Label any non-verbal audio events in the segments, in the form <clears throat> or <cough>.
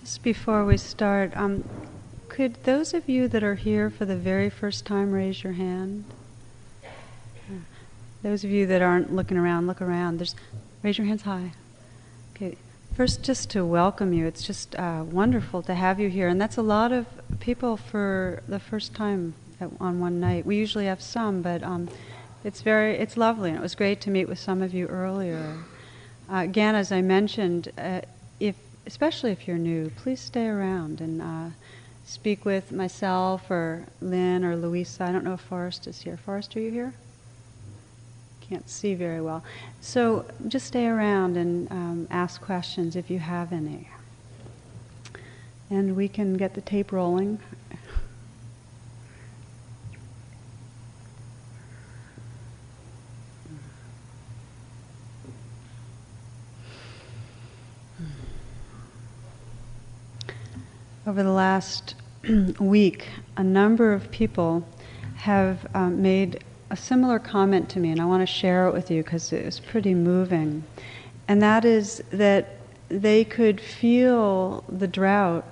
Just before we start, um, could those of you that are here for the very first time raise your hand? Those of you that aren't looking around, look around. There's, raise your hands high. Okay. First, just to welcome you. It's just uh, wonderful to have you here, and that's a lot of people for the first time at, on one night. We usually have some, but um, it's very, it's lovely, and it was great to meet with some of you earlier. Uh, again, as I mentioned, uh, especially if you're new, please stay around and uh, speak with myself or Lynn or Louisa. I don't know if Forrest is here. Forrest, are you here? Can't see very well. So just stay around and um, ask questions if you have any. And we can get the tape rolling. Over the last <clears throat> week, a number of people have um, made a similar comment to me, and I want to share it with you because it was pretty moving. And that is that they could feel the drought,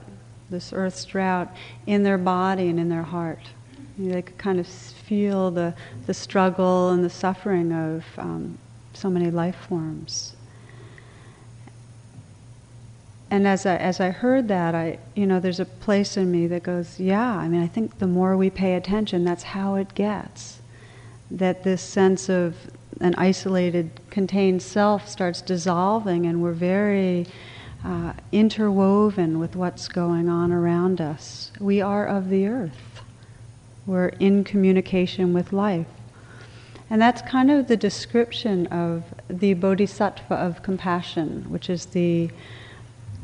this earth's drought, in their body and in their heart. They could kind of feel the, the struggle and the suffering of um, so many life forms and as I, as I heard that, I, you know, there's a place in me that goes, yeah, I mean, I think the more we pay attention, that's how it gets. That this sense of an isolated, contained self starts dissolving, and we're very uh, interwoven with what's going on around us. We are of the earth, we're in communication with life. And that's kind of the description of the bodhisattva of compassion, which is the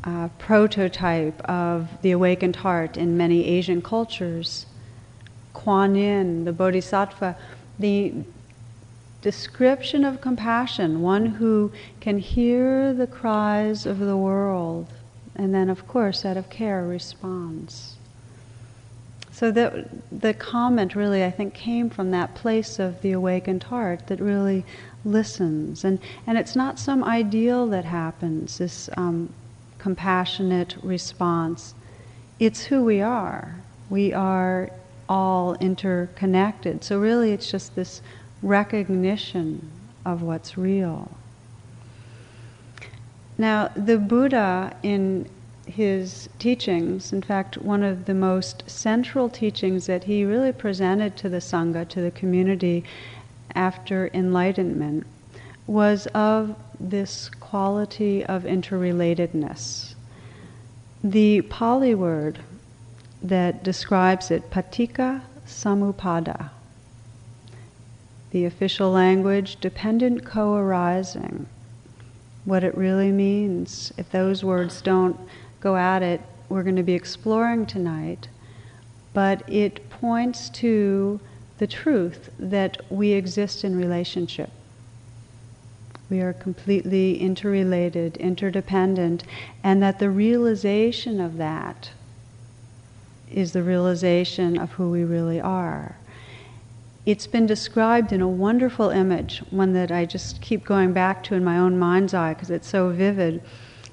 uh, prototype of the awakened heart in many Asian cultures. Kuan Yin, the Bodhisattva, the description of compassion, one who can hear the cries of the world, and then, of course, out of care, responds. So the, the comment really, I think, came from that place of the awakened heart that really listens. And, and it's not some ideal that happens, this um, compassionate response. It's who we are. We are all interconnected. So, really, it's just this recognition of what's real. Now, the Buddha, in his teachings, in fact, one of the most central teachings that he really presented to the Sangha, to the community after enlightenment, was of this quality of interrelatedness. The Pali word that describes it, paticca samuppada, the official language, dependent co arising. What it really means, if those words don't go at it, we're going to be exploring tonight. But it points to the truth that we exist in relationship. We are completely interrelated, interdependent, and that the realization of that is the realization of who we really are. It's been described in a wonderful image, one that I just keep going back to in my own mind's eye because it's so vivid,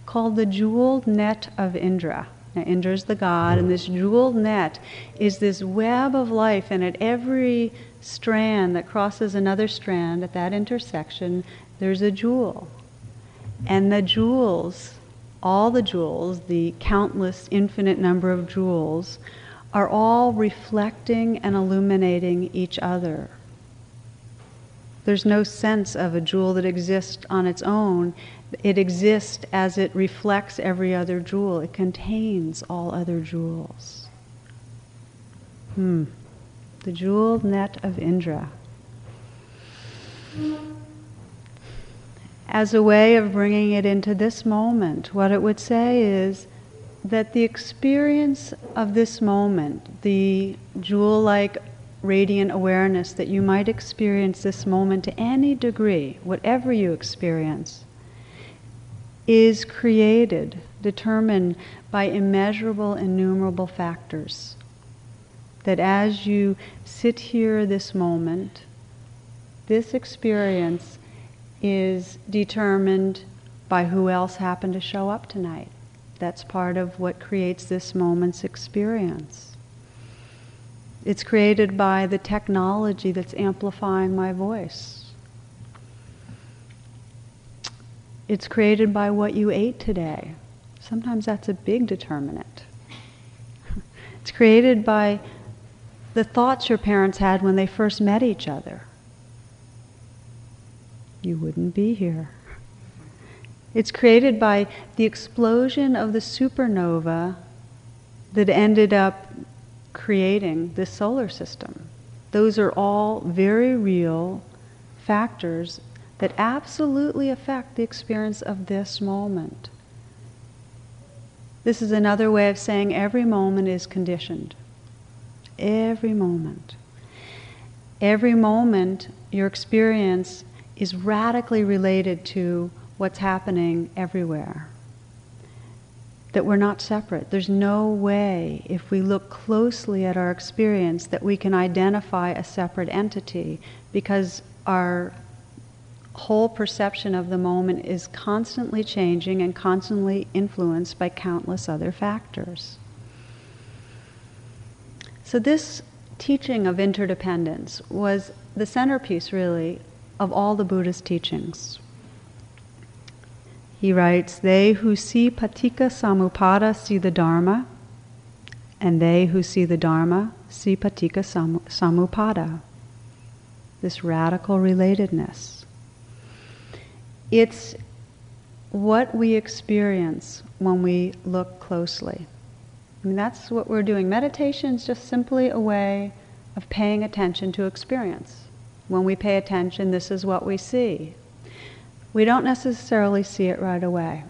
called the jeweled net of Indra. Now, Indra is the god, and this jeweled net is this web of life, and at every strand that crosses another strand at that intersection, there's a jewel. And the jewels, all the jewels, the countless infinite number of jewels, are all reflecting and illuminating each other. There's no sense of a jewel that exists on its own. It exists as it reflects every other jewel. It contains all other jewels. Hmm. The jeweled net of Indra as a way of bringing it into this moment, what it would say is that the experience of this moment, the jewel like radiant awareness that you might experience this moment to any degree, whatever you experience, is created, determined by immeasurable, innumerable factors. That as you sit here this moment, this experience is determined by who else happened to show up tonight. That's part of what creates this moment's experience. It's created by the technology that's amplifying my voice. It's created by what you ate today. Sometimes that's a big determinant. <laughs> It's created by the thoughts your parents had when they first met each other. You wouldn't be here. It's created by the explosion of the supernova that ended up creating this solar system. Those are all very real factors that absolutely affect the experience of this moment. This is another way of saying every moment is conditioned. Every moment. Every moment, your experience is radically related to what's happening everywhere. That we're not separate. There's no way, if we look closely at our experience, that we can identify a separate entity because our whole perception of the moment is constantly changing and constantly influenced by countless other factors. So, this teaching of interdependence was the centerpiece, really, of all the Buddhist teachings. He writes, They who see paticca samuppada see the Dharma, and they who see the Dharma see paticca samuppada. This radical relatedness. It's what we experience when we look closely. I mean, that's what we're doing. Meditation is just simply a way of paying attention to experience. When we pay attention, this is what we see. We don't necessarily see it right away.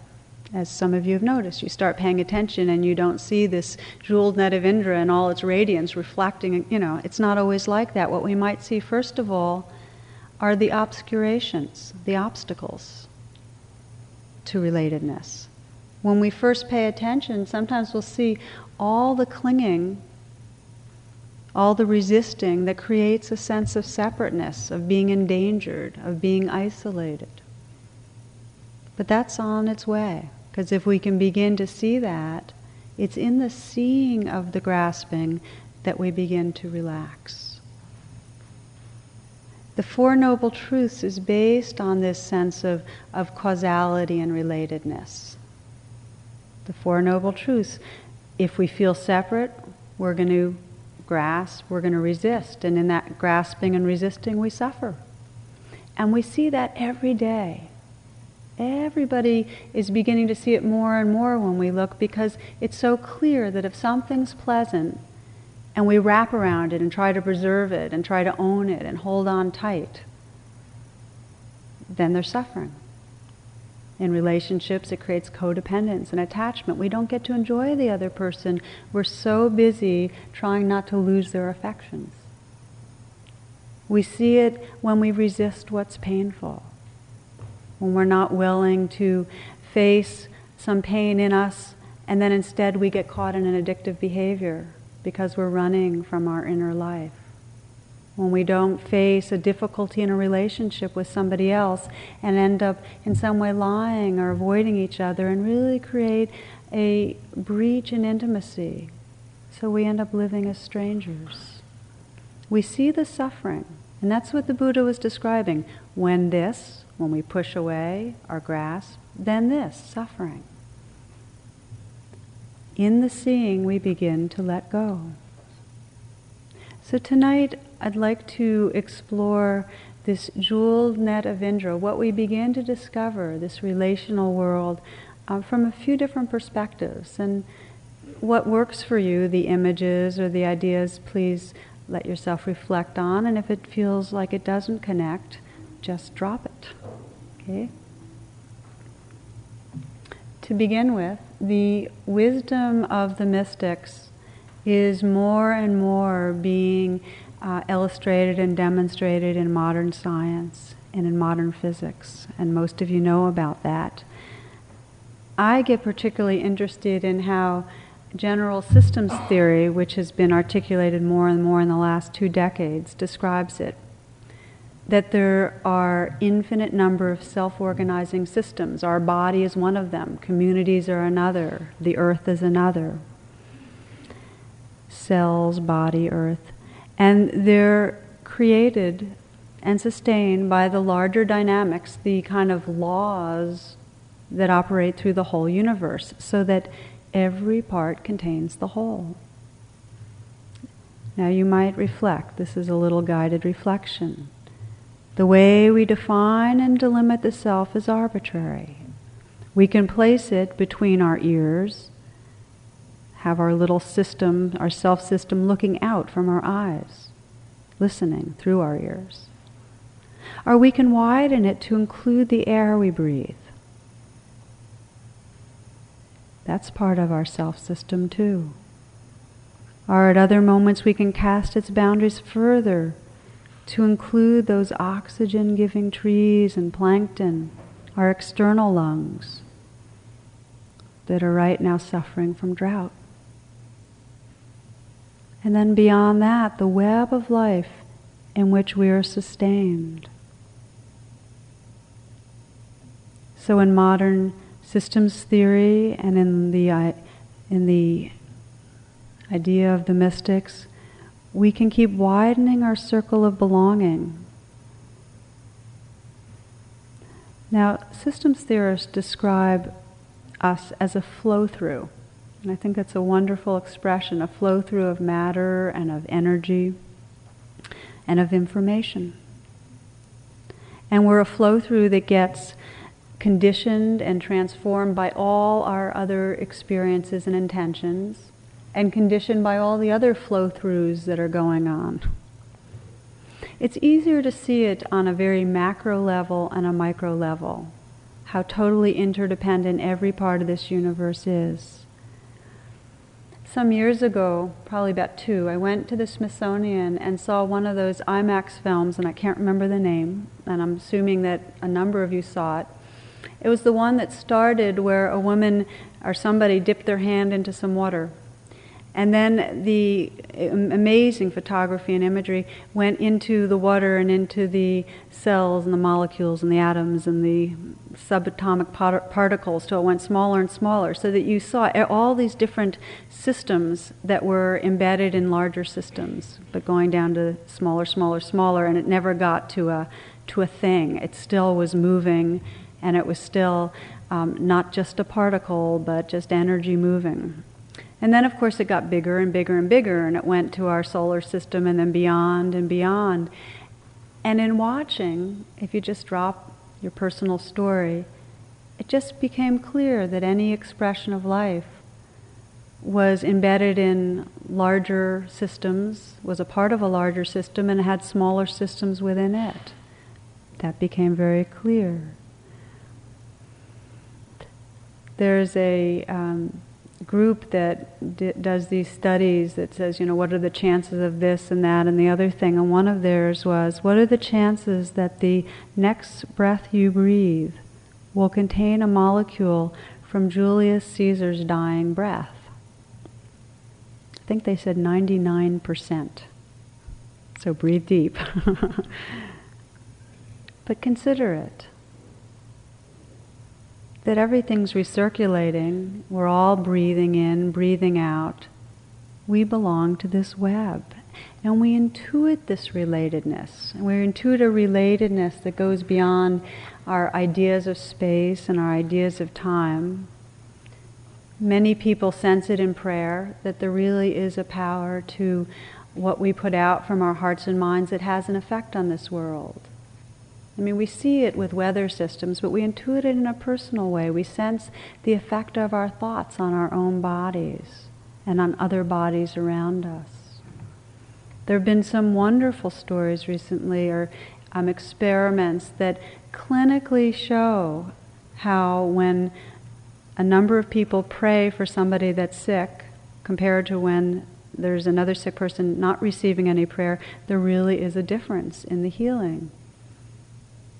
As some of you have noticed, you start paying attention and you don't see this jeweled net of Indra and all its radiance reflecting, you know, it's not always like that. What we might see, first of all, are the obscurations, the obstacles to relatedness. When we first pay attention, sometimes we'll see all the clinging, all the resisting that creates a sense of separateness, of being endangered, of being isolated. But that's on its way, because if we can begin to see that, it's in the seeing of the grasping that we begin to relax. The Four Noble Truths is based on this sense of, of causality and relatedness. The Four Noble Truths, if we feel separate, we're going to grasp, we're going to resist. And in that grasping and resisting, we suffer. And we see that every day. Everybody is beginning to see it more and more when we look because it's so clear that if something's pleasant, and we wrap around it and try to preserve it and try to own it and hold on tight, then they're suffering. In relationships, it creates codependence and attachment. We don't get to enjoy the other person. We're so busy trying not to lose their affections. We see it when we resist what's painful, when we're not willing to face some pain in us, and then instead we get caught in an addictive behavior because we're running from our inner life. When we don't face a difficulty in a relationship with somebody else and end up in some way lying or avoiding each other and really create a breach in intimacy. So we end up living as strangers. We see the suffering, and that's what the Buddha was describing. When this, when we push away our grasp, then this, suffering. In the seeing, we begin to let go. So tonight, I'd like to explore this jeweled net of Indra, what we begin to discover, this relational world, uh, from a few different perspectives. And what works for you, the images or the ideas, please let yourself reflect on. And if it feels like it doesn't connect, just drop it. Okay? To begin with, the wisdom of the mystics is more and more being uh, illustrated and demonstrated in modern science and in modern physics, and most of you know about that. I get particularly interested in how general systems theory, which has been articulated more and more in the last two decades, describes it. that there are infinite number of self-organizing systems. Our body is one of them, communities are another, the earth is another. Cells, body, earth. And they're created and sustained by the larger dynamics, the kind of laws that operate through the whole universe, so that every part contains the whole. Now you might reflect. This is a little guided reflection. The way we define and delimit the self is arbitrary. We can place it between our ears, have our little system, our self system looking out from our eyes, listening through our ears. Or we can widen it to include the air we breathe. That's part of our self system too. Or at other moments we can cast its boundaries further to include those oxygen giving trees and plankton, our external lungs that are right now suffering from drought. And then beyond that, the web of life in which we are sustained. So in modern systems theory and in the, uh, in the idea of the mystics, we can keep widening our circle of belonging. Now, systems theorists describe us as a flow through. And I think that's a wonderful expression a flow through of matter and of energy and of information. And we're a flow through that gets conditioned and transformed by all our other experiences and intentions and conditioned by all the other flow throughs that are going on. It's easier to see it on a very macro level and a micro level, how totally interdependent every part of this universe is. Some years ago, probably about two, I went to the Smithsonian and saw one of those IMAX films, and I can't remember the name, and I'm assuming that a number of you saw it. It was the one that started where a woman or somebody dipped their hand into some water and then the amazing photography and imagery went into the water and into the cells and the molecules and the atoms and the subatomic particles till it went smaller and smaller so that you saw all these different systems that were embedded in larger systems but going down to smaller smaller smaller and it never got to a to a thing. It still was moving and it was still um, not just a particle but just energy moving and then, of course, it got bigger and bigger and bigger, and it went to our solar system and then beyond and beyond. And in watching, if you just drop your personal story, it just became clear that any expression of life was embedded in larger systems, was a part of a larger system, and had smaller systems within it. That became very clear. There's a um, group that d- does these studies that says, you know, what are the chances of this and that and the other thing. And one of theirs was, what are the chances that the next breath you breathe will contain a molecule from Julius Caesar's dying breath? I think they said 99%. So breathe deep. <laughs> but consider it that everything's recirculating, we're all breathing in, breathing out. We belong to this web. And we intuit this relatedness. We intuit a relatedness that goes beyond our ideas of space and our ideas of time. Many people sense it in prayer that there really is a power to what we put out from our hearts and minds that has an effect on this world. I mean, we see it with weather systems, but we intuit it in a personal way. We sense the effect of our thoughts on our own bodies and on other bodies around us. There have been some wonderful stories recently, or um, experiments that clinically show how when a number of people pray for somebody that's sick, compared to when there's another sick person not receiving any prayer, there really is a difference in the healing.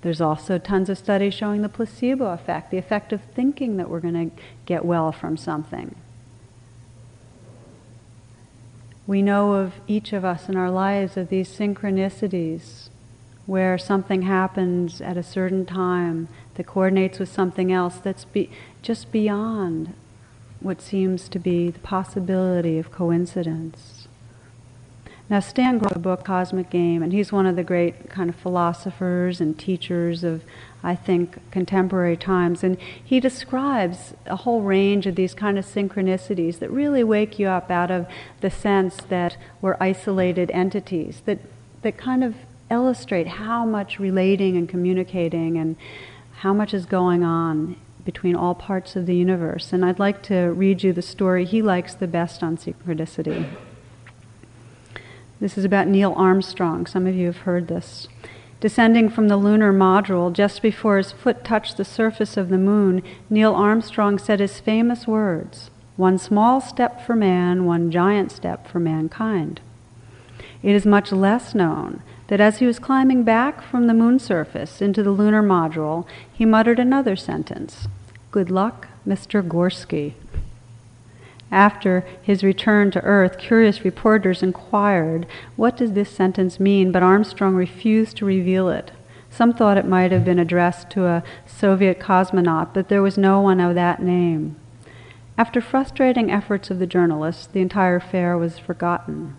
There's also tons of studies showing the placebo effect, the effect of thinking that we're going to get well from something. We know of each of us in our lives of these synchronicities where something happens at a certain time that coordinates with something else that's be, just beyond what seems to be the possibility of coincidence. Now, Stan wrote a book, Cosmic Game, and he's one of the great kind of philosophers and teachers of, I think, contemporary times. And he describes a whole range of these kind of synchronicities that really wake you up out of the sense that we're isolated entities, that, that kind of illustrate how much relating and communicating and how much is going on between all parts of the universe. And I'd like to read you the story he likes the best on synchronicity. This is about Neil Armstrong. Some of you have heard this. Descending from the lunar module, just before his foot touched the surface of the moon, Neil Armstrong said his famous words One small step for man, one giant step for mankind. It is much less known that as he was climbing back from the moon surface into the lunar module, he muttered another sentence Good luck, Mr. Gorsky. After his return to Earth, curious reporters inquired, What does this sentence mean? But Armstrong refused to reveal it. Some thought it might have been addressed to a Soviet cosmonaut, but there was no one of that name. After frustrating efforts of the journalists, the entire affair was forgotten.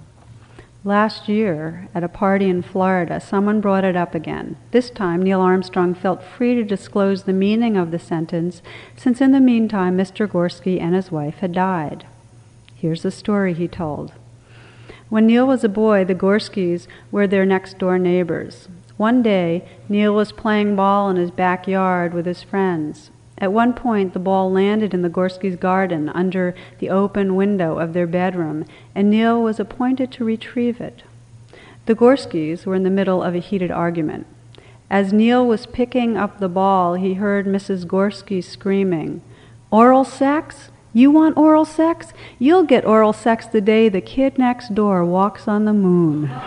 Last year, at a party in Florida, someone brought it up again. This time, Neil Armstrong felt free to disclose the meaning of the sentence, since in the meantime, Mr. Gorsky and his wife had died. Here's the story he told. When Neil was a boy, the Gorskys were their next door neighbors. One day, Neil was playing ball in his backyard with his friends. At one point, the ball landed in the Gorskys' garden under the open window of their bedroom, and Neil was appointed to retrieve it. The Gorskys were in the middle of a heated argument. As Neil was picking up the ball, he heard Mrs. Gorsky screaming, Oral sex? You want oral sex? You'll get oral sex the day the kid next door walks on the moon. <laughs>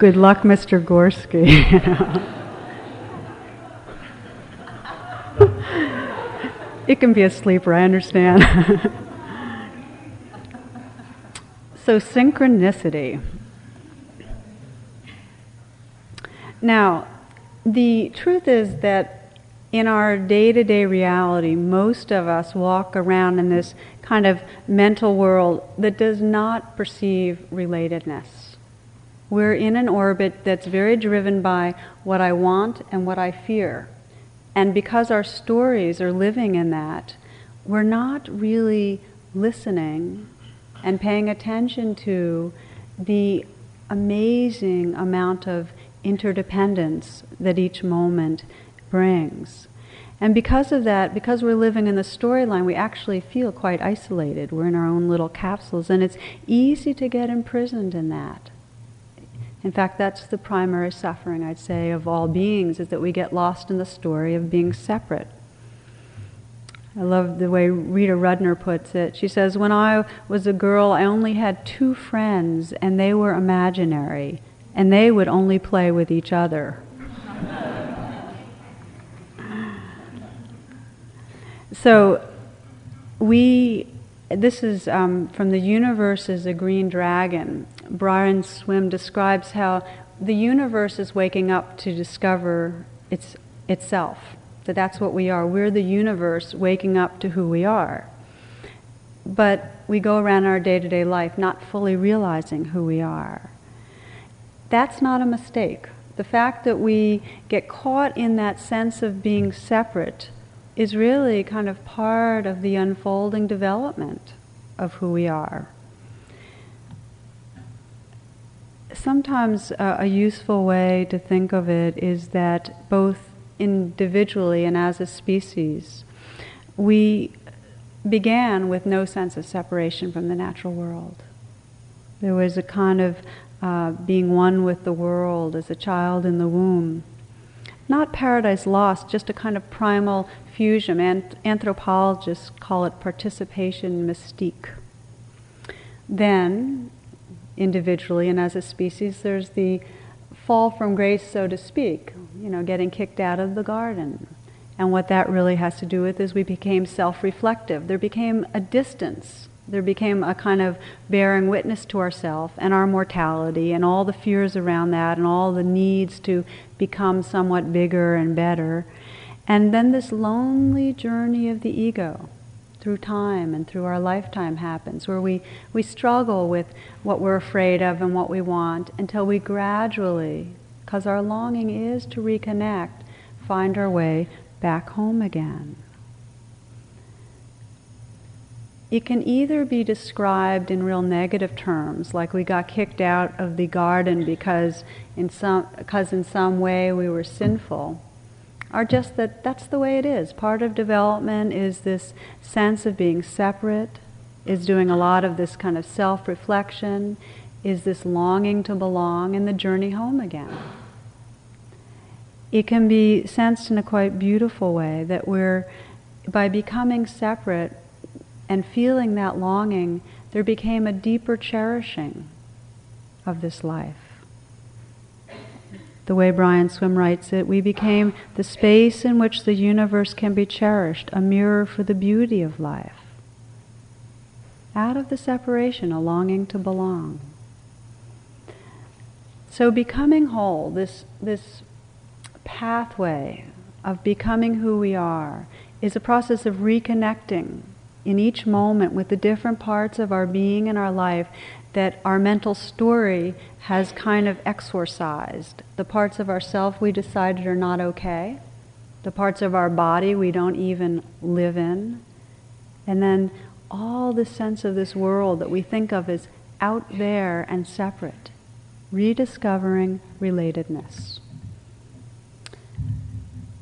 Good luck, Mr. Gorsky. it can be a sleeper, I understand. <laughs> so, synchronicity. Now, the truth is that in our day to day reality, most of us walk around in this kind of mental world that does not perceive relatedness. We're in an orbit that's very driven by what I want and what I fear. And because our stories are living in that, we're not really listening and paying attention to the amazing amount of interdependence that each moment brings. And because of that, because we're living in the storyline, we actually feel quite isolated. We're in our own little capsules, and it's easy to get imprisoned in that. In fact, that's the primary suffering, I'd say, of all beings, is that we get lost in the story of being separate. I love the way Rita Rudner puts it. She says, When I was a girl, I only had two friends, and they were imaginary, and they would only play with each other. <laughs> so, we, this is um, from The Universe is a Green Dragon. Brian Swimme describes how the universe is waking up to discover its, itself. That that's what we are. We're the universe waking up to who we are. But we go around our day to day life not fully realizing who we are. That's not a mistake. The fact that we get caught in that sense of being separate is really kind of part of the unfolding development of who we are. sometimes uh, a useful way to think of it is that both individually and as a species, we began with no sense of separation from the natural world. There was a kind of uh, being one with the world as a child in the womb. Not paradise lost, just a kind of primal fusion. Ant- anthropologists call it participation mystique. Then, individually and as a species, there's the fall from grace, so to speak, you know, getting kicked out of the garden. And what that really has to do with is we became self reflective. There became a distance. There became a kind of bearing witness to ourself and our mortality and all the fears around that and all the needs to become somewhat bigger and better. And then this lonely journey of the ego through time and through our lifetime happens, where we, we struggle with what we're afraid of and what we want until we gradually, because our longing is to reconnect, find our way back home again. It can either be described in real negative terms, like we got kicked out of the garden because in some, because in some way we were sinful or just that that's the way it is. Part of development is this sense of being separate, is doing a lot of this kind of self reflection, is this longing to belong, and the journey home again. It can be sensed in a quite beautiful way that we're, by becoming separate and feeling that longing, there became a deeper cherishing of this life the way Brian Swimme writes it, we became the space in which the universe can be cherished, a mirror for the beauty of life. Out of the separation, a longing to belong. So becoming whole, this, this pathway of becoming who we are, is a process of reconnecting in each moment with the different parts of our being and our life that our mental story has kind of exorcised. The parts of ourself we decided are not okay, the parts of our body we don't even live in, and then all the sense of this world that we think of as out there and separate, rediscovering relatedness.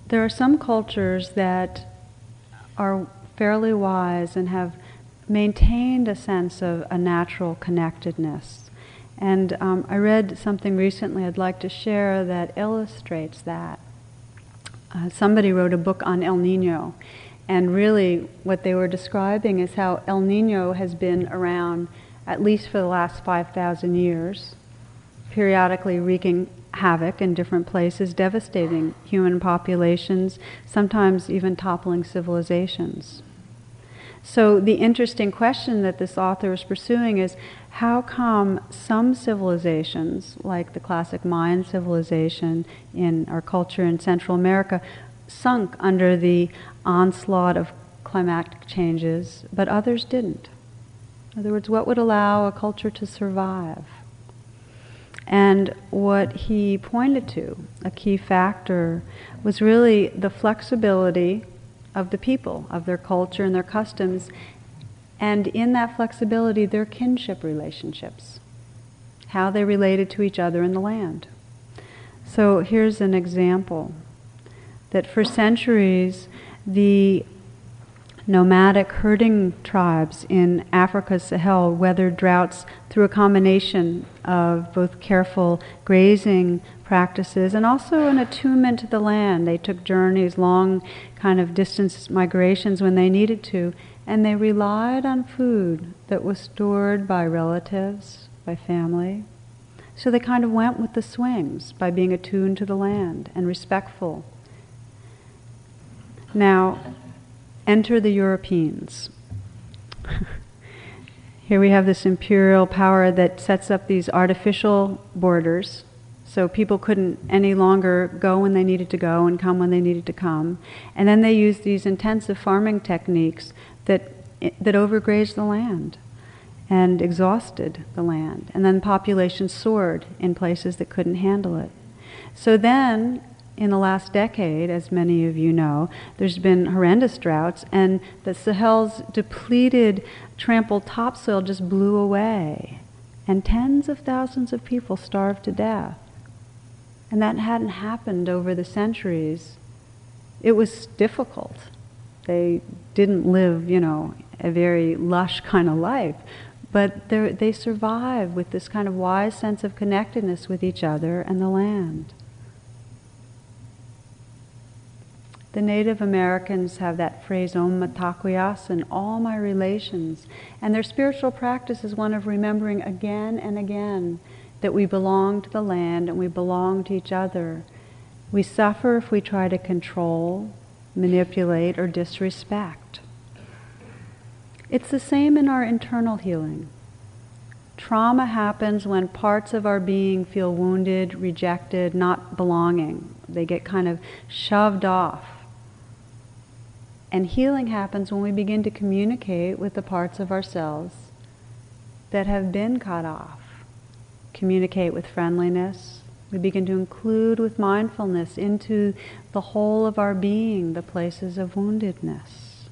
There are some cultures that are fairly wise and have maintained a sense of a natural connectedness. And um, I read something recently I'd like to share that illustrates that. Uh, somebody wrote a book on El Nino, and really what they were describing is how El Nino has been around at least for the last 5,000 years, periodically wreaking havoc in different places, devastating human populations, sometimes even toppling civilizations. So, the interesting question that this author is pursuing is how come some civilizations, like the classic Mayan civilization in our culture in Central America, sunk under the onslaught of climatic changes, but others didn't? In other words, what would allow a culture to survive? And what he pointed to, a key factor, was really the flexibility of the people, of their culture and their customs, and in that flexibility, their kinship relationships, how they related to each other in the land. So here's an example that for centuries, the nomadic herding tribes in Africa's Sahel weathered droughts through a combination of both careful grazing practices and also an attunement to the land. They took journeys, long kind of distance migrations when they needed to, and they relied on food that was stored by relatives, by family. So they kind of went with the swings by being attuned to the land and respectful. Now, enter the Europeans. <laughs> Here we have this imperial power that sets up these artificial borders. So people couldn't any longer go when they needed to go and come when they needed to come. And then they used these intensive farming techniques that, that overgrazed the land and exhausted the land. And then population soared in places that couldn't handle it. So then, in the last decade, as many of you know, there's been horrendous droughts, and the Sahel's depleted, trampled topsoil just blew away. And tens of thousands of people starved to death. And that hadn't happened over the centuries. It was difficult. They didn't live, you know, a very lush kind of life. But they survived with this kind of wise sense of connectedness with each other and the land. The Native Americans have that phrase, Om Mitakuye in all my relations. And their spiritual practice is one of remembering again and again that we belong to the land and we belong to each other. We suffer if we try to control, manipulate, or disrespect. It's the same in our internal healing. Trauma happens when parts of our being feel wounded, rejected, not belonging. They get kind of shoved off. And healing happens when we begin to communicate with the parts of ourselves that have been cut off. Communicate with friendliness. We begin to include with mindfulness into the whole of our being the places of woundedness.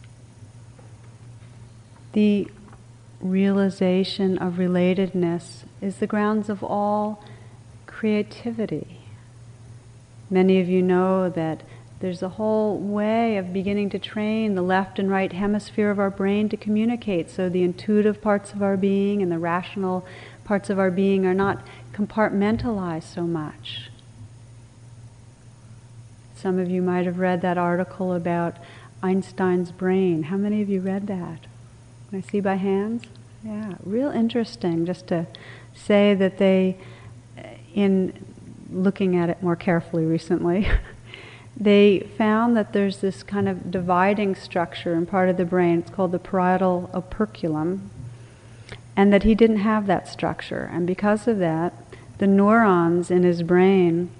The realization of relatedness is the grounds of all creativity. Many of you know that there's a whole way of beginning to train the left and right hemisphere of our brain to communicate so the intuitive parts of our being and the rational parts of our being are not compartmentalized so much. Some of you might have read that article about Einstein's brain. How many of you read that? Can I see by hands? Yeah, real interesting just to say that they, in looking at it more carefully recently, <laughs> they found that there's this kind of dividing structure in part of the brain. It's called the parietal operculum. And that he didn't have that structure. And because of that, the neurons in his brain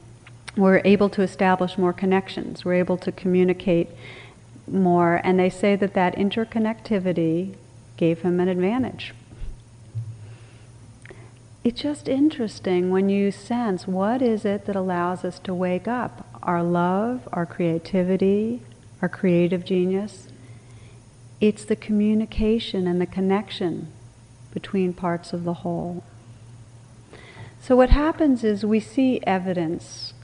were able to establish more connections, were able to communicate more. And they say that that interconnectivity gave him an advantage. It's just interesting when you sense what is it that allows us to wake up our love, our creativity, our creative genius. It's the communication and the connection between parts of the whole. So, what happens is we see evidence.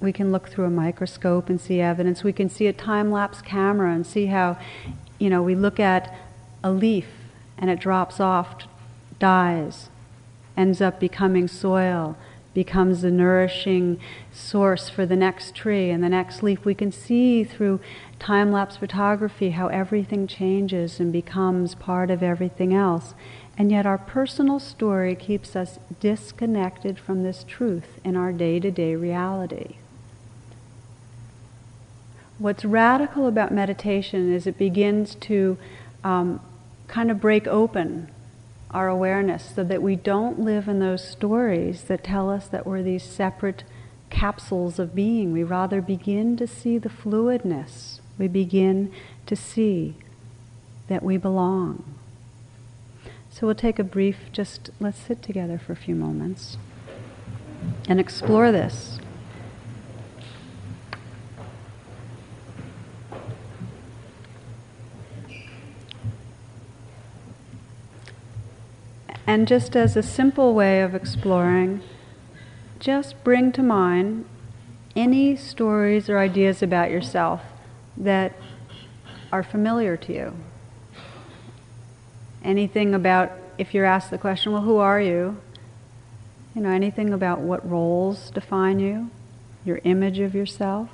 We can look through a microscope and see evidence. We can see a time lapse camera and see how, you know, we look at a leaf and it drops off, dies, ends up becoming soil, becomes the nourishing source for the next tree and the next leaf. We can see through time lapse photography how everything changes and becomes part of everything else. And yet, our personal story keeps us disconnected from this truth in our day to day reality. What's radical about meditation is it begins to um, kind of break open our awareness so that we don't live in those stories that tell us that we're these separate capsules of being. We rather begin to see the fluidness. We begin to see that we belong. So we'll take a brief, just let's sit together for a few moments and explore this. And just as a simple way of exploring, just bring to mind any stories or ideas about yourself that are familiar to you. Anything about, if you're asked the question, well, who are you? You know, anything about what roles define you, your image of yourself.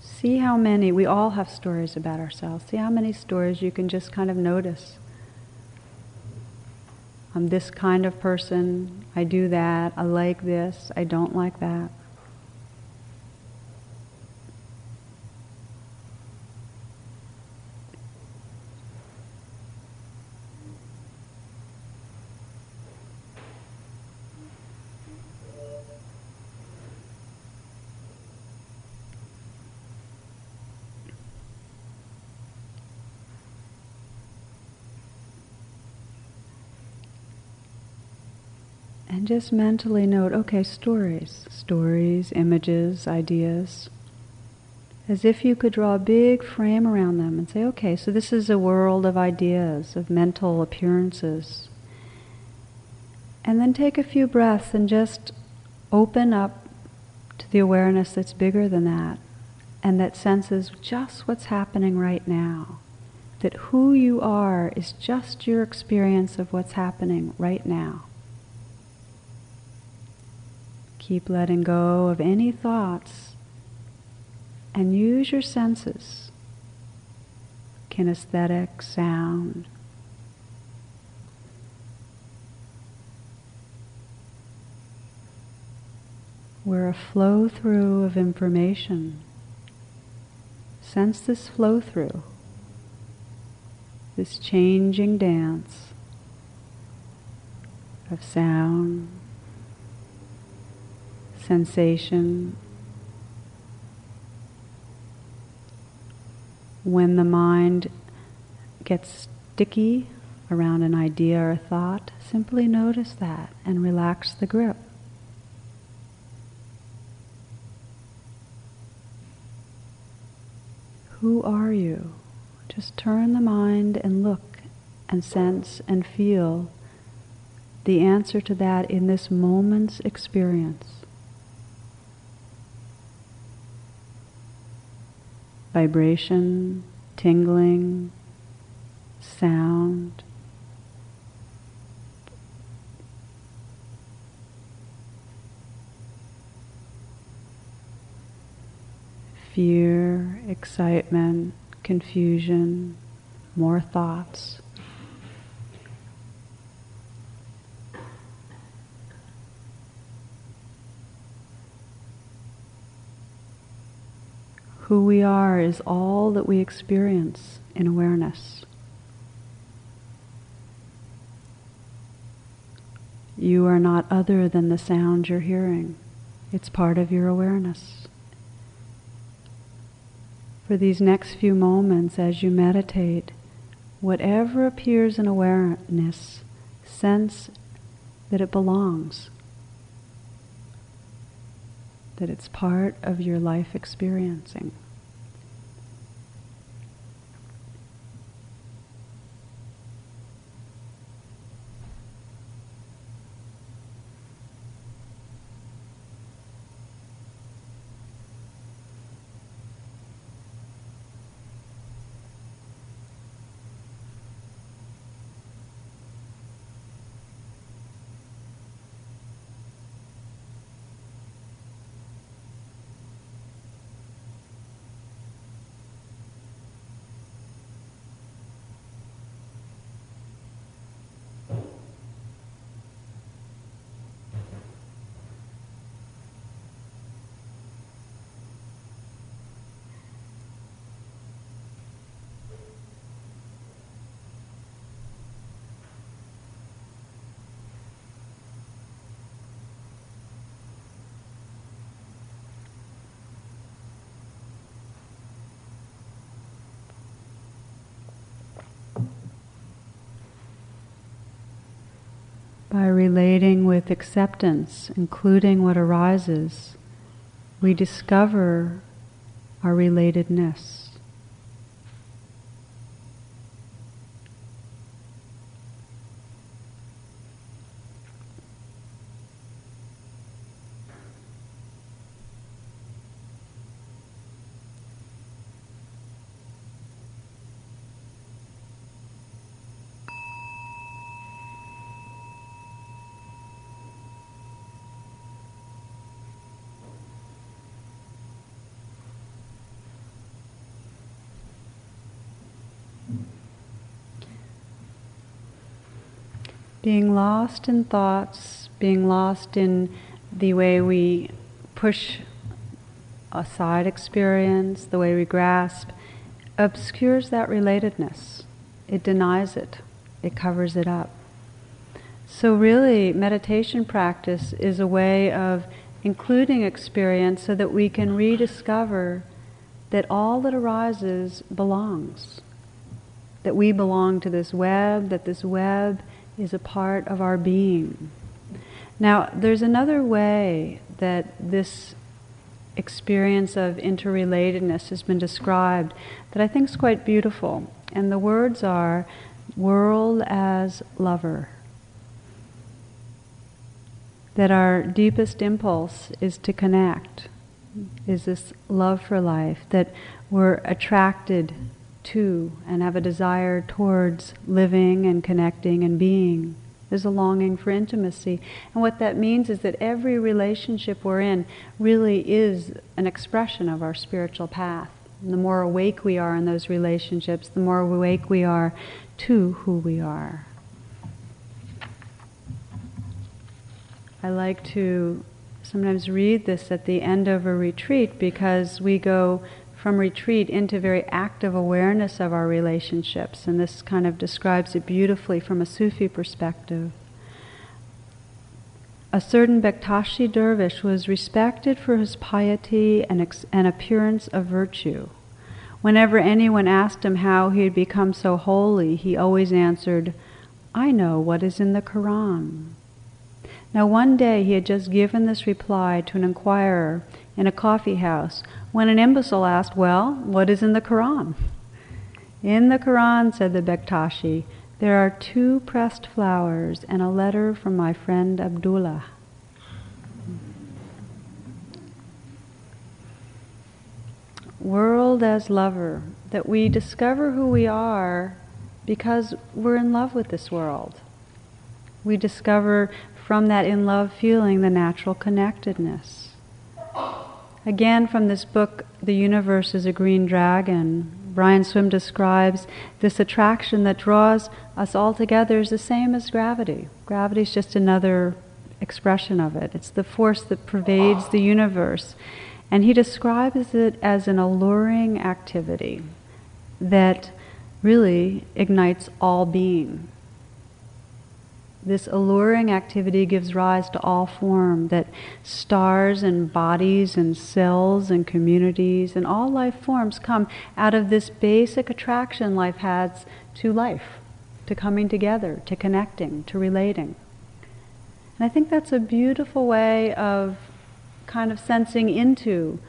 See how many, we all have stories about ourselves. See how many stories you can just kind of notice. I'm this kind of person, I do that, I like this, I don't like that. And just mentally note okay, stories, stories, images, ideas. As if you could draw a big frame around them and say, okay, so this is a world of ideas, of mental appearances. And then take a few breaths and just open up to the awareness that's bigger than that and that senses just what's happening right now. That who you are is just your experience of what's happening right now. Keep letting go of any thoughts and use your senses kinesthetic, sound. we're a flow through of information. Sense this flow through, this changing dance of sound, sensation. When the mind gets sticky around an idea or a thought, simply notice that and relax the grip. Who are you? Just turn the mind and look and sense and feel the answer to that in this moment's experience. Vibration, tingling, sound. fear, excitement, confusion, more thoughts. Who we are is all that we experience in awareness. You are not other than the sound you're hearing. It's part of your awareness for these next few moments as you meditate, whatever appears in awareness, sense that it belongs, that it's part of your life experiencing. By relating with acceptance, including what arises, we discover our relatedness. Being lost in thoughts, being lost in the way we push aside experience, the way we grasp, obscures that relatedness. It denies it, it covers it up. So, really, meditation practice is a way of including experience so that we can rediscover that all that arises belongs. That we belong to this web, that this web is a part of our being. Now, there's another way that this experience of interrelatedness has been described that I think is quite beautiful. And the words are world as lover. That our deepest impulse is to connect, is this love for life, that we're attracted to and have a desire towards living and connecting and being. There's a longing for intimacy. And what that means is that every relationship we're in really is an expression of our spiritual path. And the more awake we are in those relationships, the more awake we are to who we are. I like to sometimes read this at the end of a retreat because we go from retreat into very active awareness of our relationships, and this kind of describes it beautifully from a Sufi perspective. A certain Bektashi dervish was respected for his piety and, ex- and appearance of virtue. Whenever anyone asked him how he had become so holy, he always answered, I know what is in the Quran. Now, one day he had just given this reply to an inquirer in a coffee house when an imbecile asked, Well, what is in the Quran? In the Quran, said the Bektashi, there are two pressed flowers and a letter from my friend Abdullah. World as lover, that we discover who we are because we're in love with this world. We discover from that in love feeling the natural connectedness. Again, from this book, The Universe is a Green Dragon, Brian Swimme describes this attraction that draws us all together is the same as gravity. Gravity is just another expression of it, it's the force that pervades the universe. And he describes it as an alluring activity that really ignites all being this alluring activity gives rise to all form, that stars and bodies and cells and communities and all life forms come out of this basic attraction life has to life, to coming together, to connecting, to relating. And I think that's a beautiful way of kind of sensing into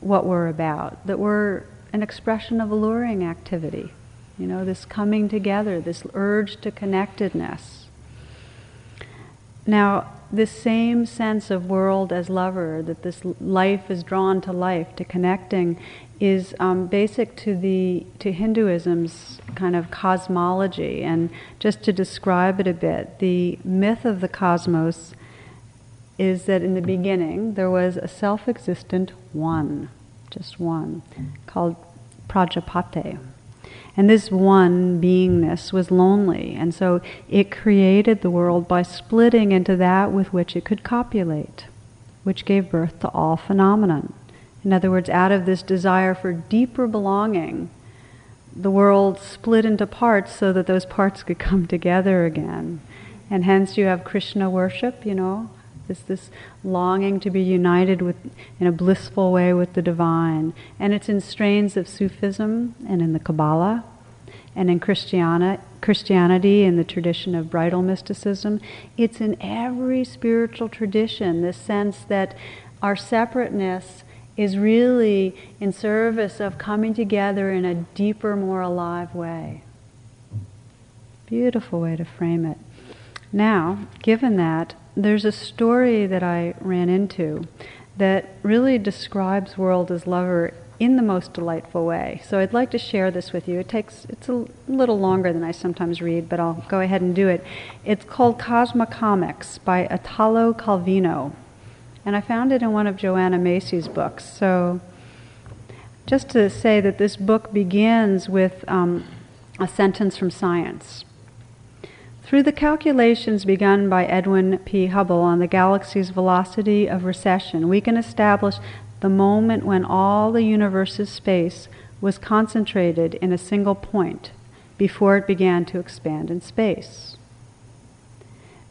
what we're about, that we're an expression of alluring activity. You know, this coming together, this urge to connectedness. Now, this same sense of world as lover, that this life is drawn to life, to connecting, is um, basic to the to Hinduism's kind of cosmology. And just to describe it a bit, the myth of the cosmos is that in the beginning there was a self-existent one, just one, called Prajapati. And this one beingness was lonely, and so it created the world by splitting into that with which it could copulate, which gave birth to all phenomenon. In other words, out of this desire for deeper belonging, the world split into parts so that those parts could come together again. And hence you have Krishna worship, you know, this this longing to be united with in a blissful way with the divine. And it's in strains of Sufism and in the Kabbalah and in Christiana, Christianity in the tradition of bridal mysticism. It's in every spiritual tradition, this sense that our separateness is really in service of coming together in a deeper, more alive way. Beautiful way to frame it. Now, given that, there's a story that I ran into that really describes world as lover in the most delightful way. So I'd like to share this with you. It takes it's a little longer than I sometimes read, but I'll go ahead and do it. It's called Cosmicomics by Italo Calvino. And I found it in one of Joanna Macy's books. So just to say that this book begins with um, a sentence from science. Through the calculations begun by Edwin P. Hubble on the galaxy's velocity of recession, we can establish the moment when all the universe's space was concentrated in a single point before it began to expand in space.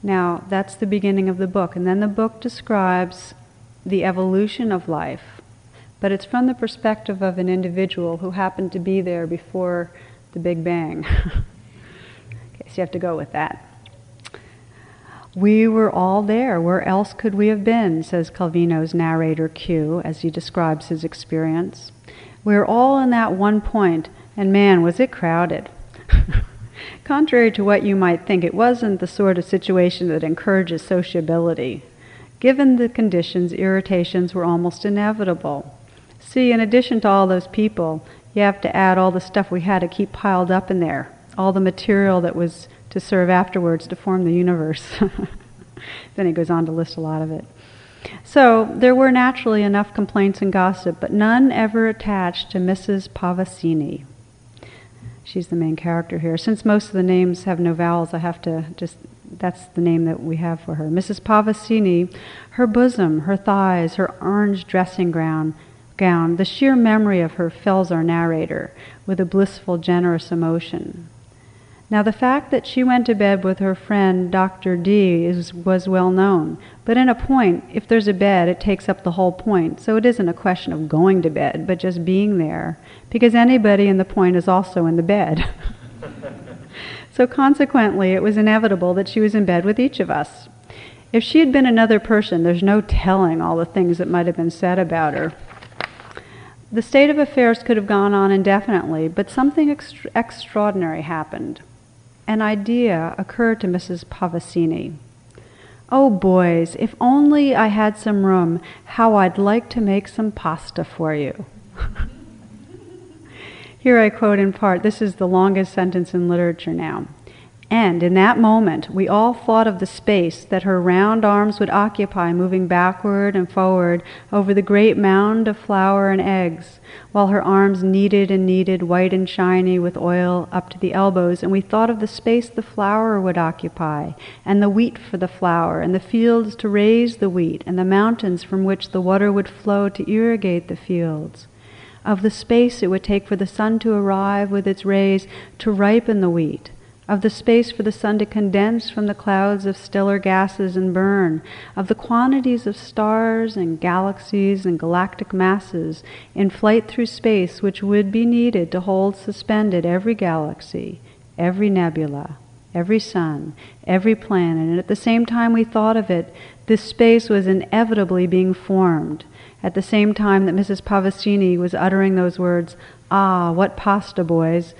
Now, that's the beginning of the book. And then the book describes the evolution of life, but it's from the perspective of an individual who happened to be there before the Big Bang. <laughs> so you have to go with that. We were all there. Where else could we have been? says Calvino's narrator Q as he describes his experience. We were all in that one point, and man, was it crowded. <laughs> Contrary to what you might think, it wasn't the sort of situation that encourages sociability. Given the conditions, irritations were almost inevitable. See, in addition to all those people, you have to add all the stuff we had to keep piled up in there all the material that was to serve afterwards to form the universe. <laughs> then he goes on to list a lot of it. So there were naturally enough complaints and gossip, but none ever attached to Mrs. Pavasini. She's the main character here. Since most of the names have no vowels, I have to just that's the name that we have for her. Mrs. Pavasini, her bosom, her thighs, her orange dressing gown, gown, the sheer memory of her fills our narrator with a blissful, generous emotion. Now, the fact that she went to bed with her friend Dr. D is, was well known, but in a point, if there's a bed, it takes up the whole point. So it isn't a question of going to bed, but just being there, because anybody in the point is also in the bed. <laughs> so consequently, it was inevitable that she was in bed with each of us. If she had been another person, there's no telling all the things that might have been said about her. The state of affairs could have gone on indefinitely, but something extra- extraordinary happened an idea occurred to Mrs. Pavasini. Oh, boys, if only I had some room, how I'd like to make some pasta for you. <laughs> Here I quote in part, this is the longest sentence in literature now. And in that moment, we all thought of the space that her round arms would occupy, moving backward and forward over the great mound of flour and eggs, while her arms kneaded and kneaded, white and shiny, with oil up to the elbows. And we thought of the space the flour would occupy, and the wheat for the flour, and the fields to raise the wheat, and the mountains from which the water would flow to irrigate the fields. Of the space it would take for the sun to arrive with its rays to ripen the wheat of the space for the sun to condense from the clouds of stellar gases and burn, of the quantities of stars and galaxies and galactic masses in flight through space which would be needed to hold suspended every galaxy, every nebula, every sun, every planet. And at the same time we thought of it, this space was inevitably being formed. At the same time that Mrs. Pavasini was uttering those words, Ah, what pasta, boys!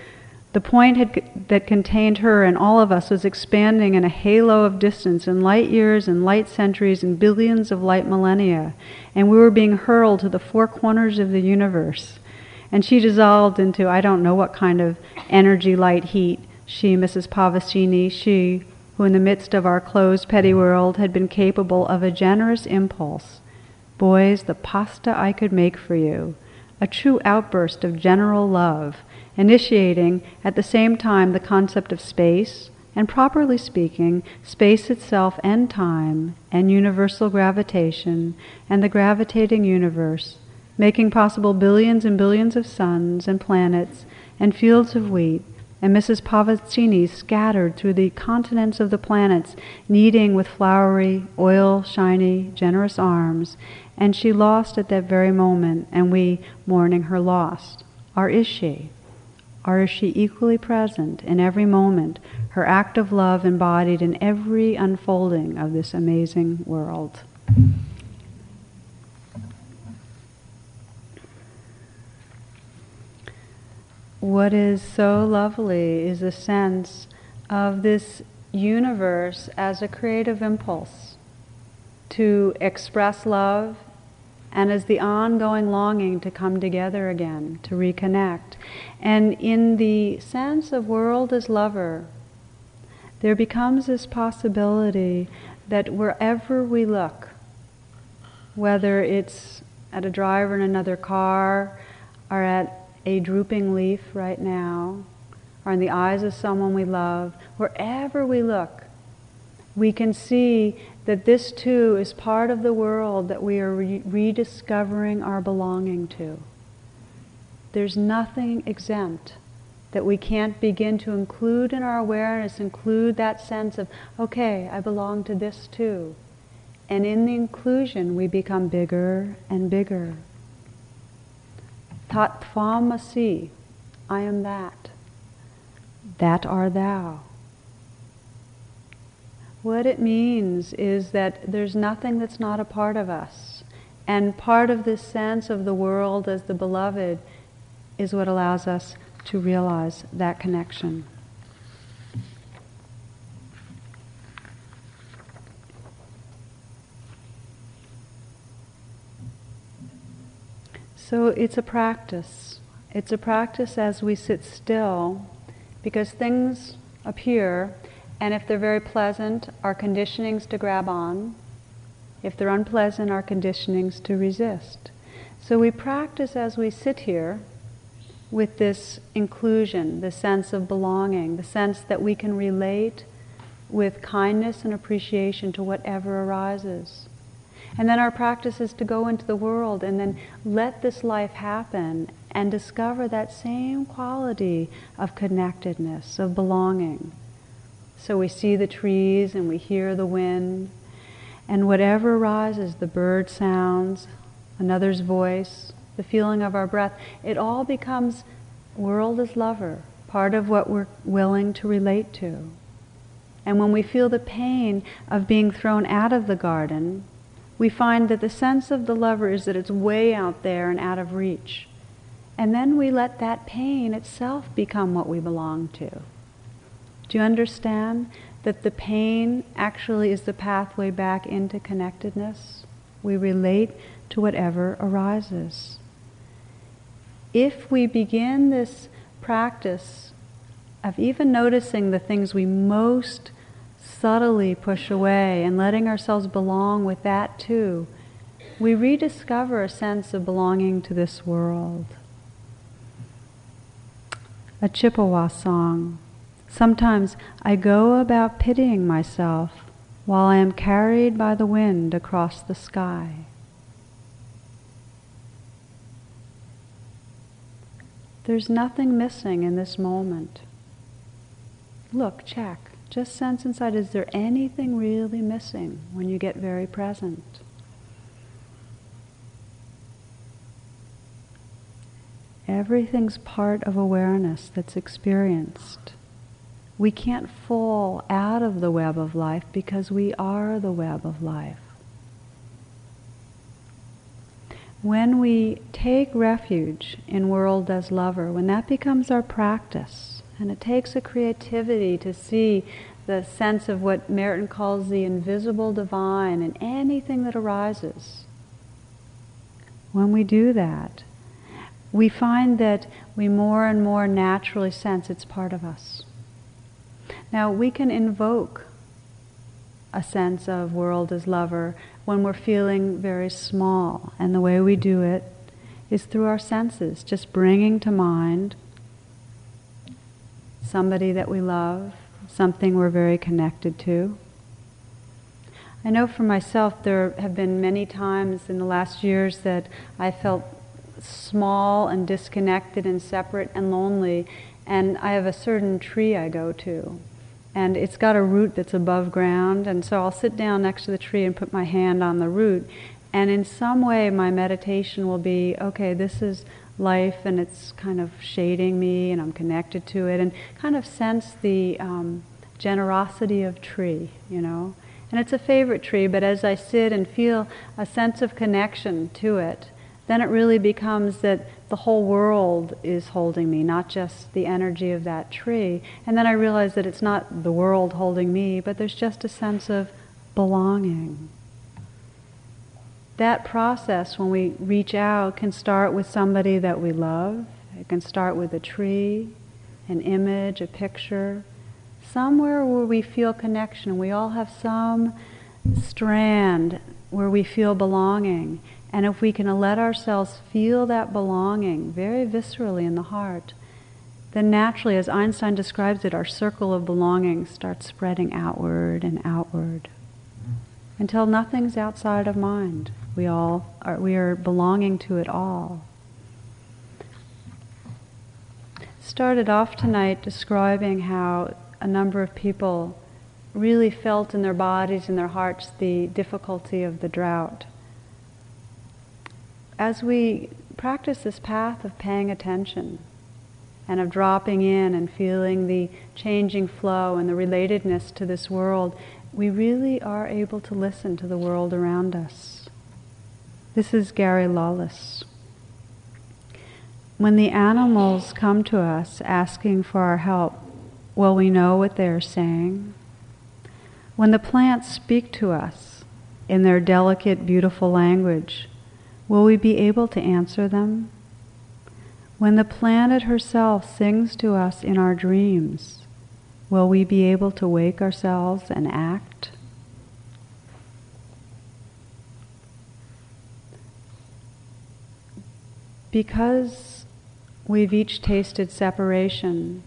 The point had, that contained her and all of us was expanding in a halo of distance in light years and light centuries and billions of light millennia, and we were being hurled to the four corners of the universe. And she dissolved into I don't know what kind of energy, light, heat. She, Mrs. Pavasini, she, who in the midst of our closed, petty world had been capable of a generous impulse. Boys, the pasta I could make for you, a true outburst of general love initiating at the same time the concept of space, and properly speaking, space itself and time, and universal gravitation, and the gravitating universe, making possible billions and billions of suns and planets and fields of wheat, and Mrs. Pavasini scattered through the continents of the planets, kneading with flowery, oil shiny, generous arms, and she lost at that very moment, and we mourning her lost. Or is she? Or is she equally present in every moment, her act of love embodied in every unfolding of this amazing world? What is so lovely is the sense of this universe as a creative impulse to express love and as the ongoing longing to come together again, to reconnect. And in the sense of world as lover, there becomes this possibility that wherever we look, whether it's at a driver in another car, or at a drooping leaf right now, or in the eyes of someone we love, wherever we look, we can see that this too is part of the world that we are re- rediscovering our belonging to. There's nothing exempt that we can't begin to include in our awareness, include that sense of, okay, I belong to this too. And in the inclusion, we become bigger and bigger. Tat tvamasi, I am that. That are thou. What it means is that there's nothing that's not a part of us. And part of this sense of the world as the beloved is what allows us to realize that connection. So it's a practice. It's a practice as we sit still because things appear and if they're very pleasant, our conditionings to grab on. If they're unpleasant, our conditionings to resist. So we practice as we sit here with this inclusion, the sense of belonging, the sense that we can relate with kindness and appreciation to whatever arises. And then our practice is to go into the world and then let this life happen and discover that same quality of connectedness, of belonging. So we see the trees and we hear the wind, and whatever arises the bird sounds, another's voice, the feeling of our breath it all becomes world as lover, part of what we're willing to relate to. And when we feel the pain of being thrown out of the garden, we find that the sense of the lover is that it's way out there and out of reach. And then we let that pain itself become what we belong to. Do you understand that the pain actually is the pathway back into connectedness? We relate to whatever arises. If we begin this practice of even noticing the things we most subtly push away and letting ourselves belong with that too, we rediscover a sense of belonging to this world a Chippewa song. Sometimes I go about pitying myself while I am carried by the wind across the sky. There's nothing missing in this moment. Look, check. Just sense inside is there anything really missing when you get very present? Everything's part of awareness that's experienced. We can't fall out of the web of life because we are the web of life. When we take refuge in world as lover, when that becomes our practice, and it takes a creativity to see the sense of what Merton calls the invisible divine in anything that arises. When we do that, we find that we more and more naturally sense it's part of us. Now, we can invoke a sense of world as lover when we're feeling very small, and the way we do it is through our senses, just bringing to mind somebody that we love, something we're very connected to. I know for myself there have been many times in the last years that I felt small and disconnected and separate and lonely. And I have a certain tree I go to. And it's got a root that's above ground. And so I'll sit down next to the tree and put my hand on the root. And in some way, my meditation will be okay, this is life and it's kind of shading me and I'm connected to it. And kind of sense the um, generosity of tree, you know. And it's a favorite tree, but as I sit and feel a sense of connection to it, then it really becomes that the whole world is holding me, not just the energy of that tree. And then I realize that it's not the world holding me, but there's just a sense of belonging. That process, when we reach out, can start with somebody that we love. It can start with a tree, an image, a picture, somewhere where we feel connection. We all have some strand where we feel belonging. And if we can let ourselves feel that belonging very viscerally in the heart, then naturally, as Einstein describes it, our circle of belonging starts spreading outward and outward until nothing's outside of mind. We all are, we are belonging to it all. Started off tonight describing how a number of people really felt in their bodies and their hearts the difficulty of the drought as we practice this path of paying attention and of dropping in and feeling the changing flow and the relatedness to this world, we really are able to listen to the world around us. This is Gary Lawless. When the animals come to us asking for our help, will we know what they are saying? When the plants speak to us in their delicate, beautiful language, Will we be able to answer them? When the planet herself sings to us in our dreams, will we be able to wake ourselves and act? Because we've each tasted separation,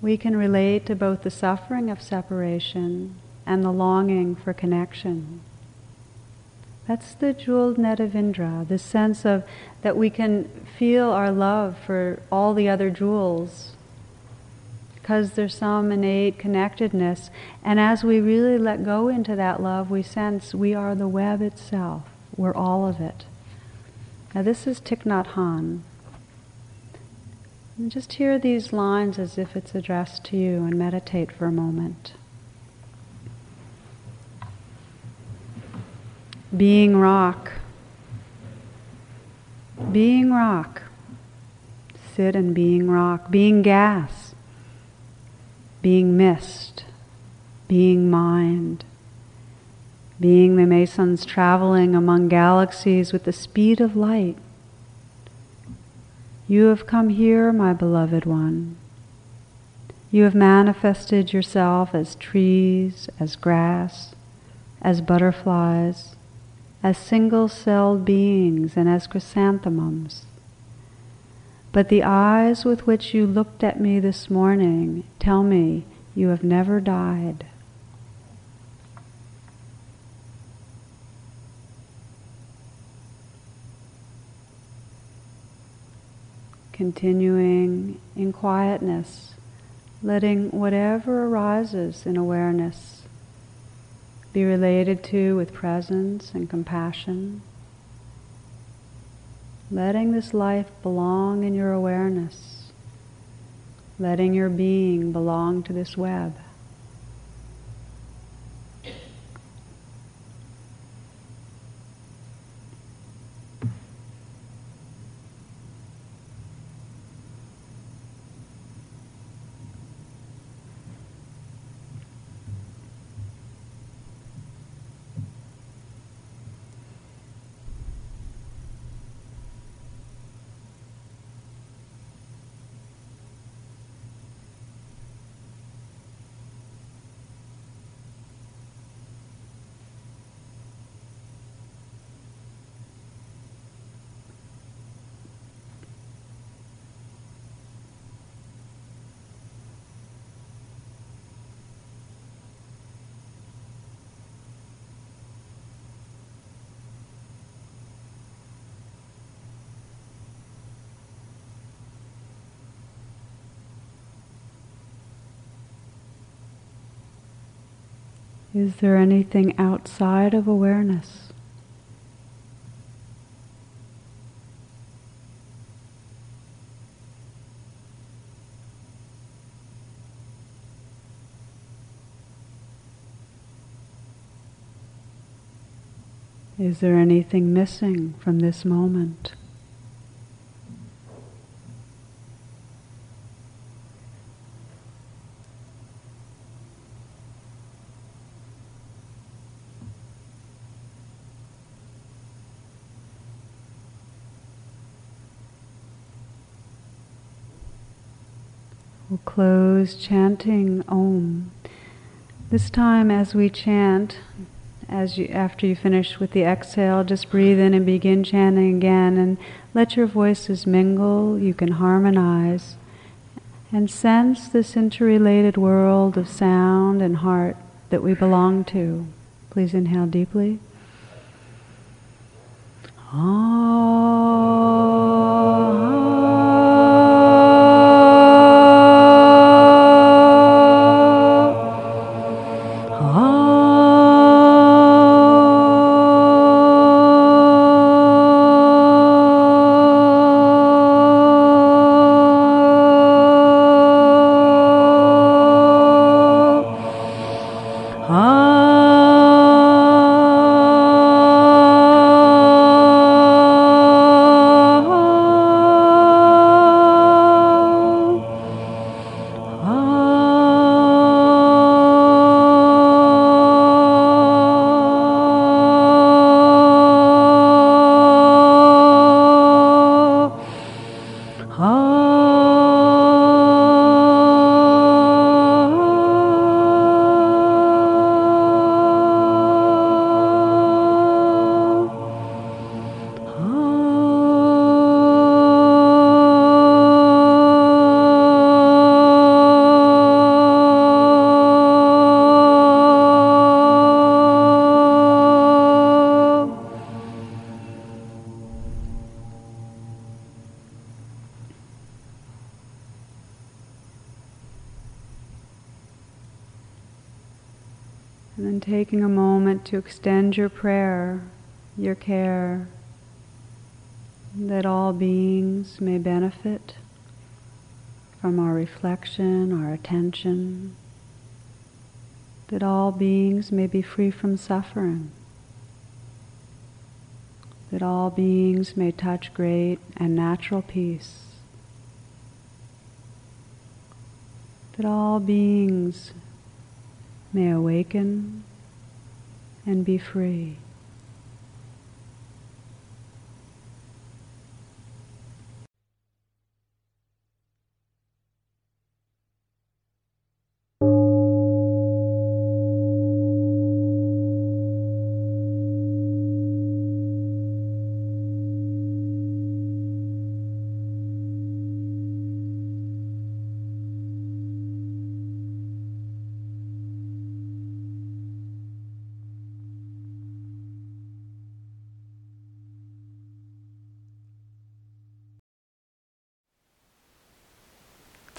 we can relate to both the suffering of separation and the longing for connection. That's the jeweled net of Indra, the sense of that we can feel our love for all the other jewels because there's some innate connectedness. And as we really let go into that love, we sense we are the web itself. We're all of it. Now, this is Thich Nhat Hanh. And just hear these lines as if it's addressed to you and meditate for a moment. Being rock. Being rock. Sit and being rock. Being gas. Being mist. Being mind. Being the mesons traveling among galaxies with the speed of light. You have come here, my beloved one. You have manifested yourself as trees, as grass, as butterflies, as single celled beings, and as chrysanthemums. But the eyes with which you looked at me this morning tell me you have never died. continuing in quietness, letting whatever arises in awareness be related to with presence and compassion. Letting this life belong in your awareness, letting your being belong to this web. Is there anything outside of awareness? Is there anything missing from this moment? We'll close chanting Om. This time, as we chant, as you, after you finish with the exhale, just breathe in and begin chanting again, and let your voices mingle. You can harmonize and sense this interrelated world of sound and heart that we belong to. Please inhale deeply. Ah. To extend your prayer, your care, that all beings may benefit from our reflection, our attention, that all beings may be free from suffering, that all beings may touch great and natural peace, that all beings may awaken and be free.